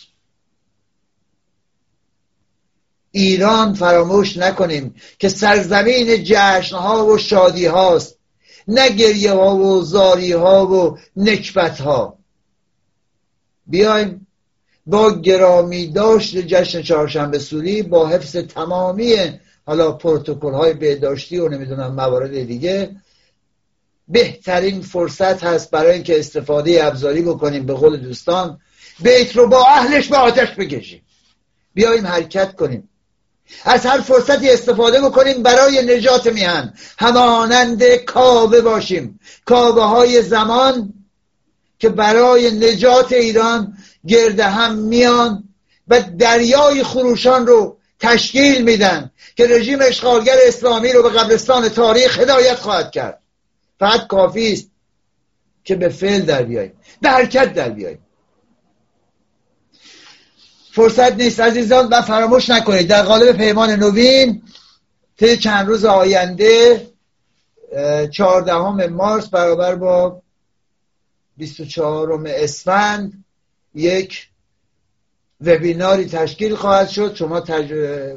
ایران فراموش نکنیم که سرزمین جشنها و شادی هاست نه گریه ها و زاری ها و نکبت ها بیایم با گرامی داشت جشن چهارشنبه سوری با حفظ تمامی حالا پروتکل های بهداشتی و نمی‌دونم موارد دیگه بهترین فرصت هست برای اینکه استفاده ابزاری بکنیم به قول دوستان. بیت رو با اهلش به آتش بکشیم. بیایم حرکت کنیم. از هر فرصتی استفاده بکنیم برای نجات میهن. همانند کاوه باشیم. کاوه های زمان که برای نجات ایران گرد هم میان و دریای خروشان رو تشکیل میدن که رژیم اشغالگر اسلامی رو به قبرستان تاریخ هدایت خواهد کرد. فقط کافی است که به فعل در بیاییم به حرکت در بیاییم. فرصت نیست عزیزان و فراموش نکنید. در قالب پیمان نوین طی چند روز آینده چهاردهم مارس برابر با 24 اسفند یک وبیناری تشکیل خواهد شد. شما تج...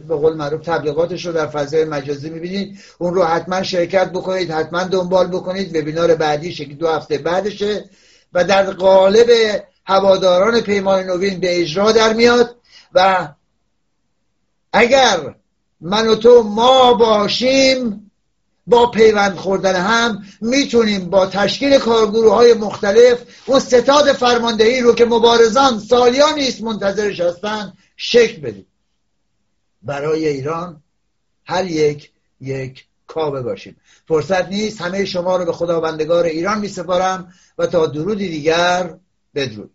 به قول معروف تبلیغاتش رو در فضای مجازی می‌بینید. اون رو حتما شرکت بکنید حتما دنبال بکنید. وبینار بعدیشه که دو هفته بعدشه و در قالب هواداران پیمان نوین به اجرا در میاد و اگر من و تو ما باشیم با پیوند خوردن هم می‌تونیم با تشکیل کارگروه های مختلف اون ستاد فرماندهی رو که مبارزان سالیان نیست منتظرش هستن شکل بدیم. برای ایران هر یک یک کابه باشیم. فرصت نیست همه شما رو به خداوندگار ایران می سپارم و تا درودی دیگر بدرود.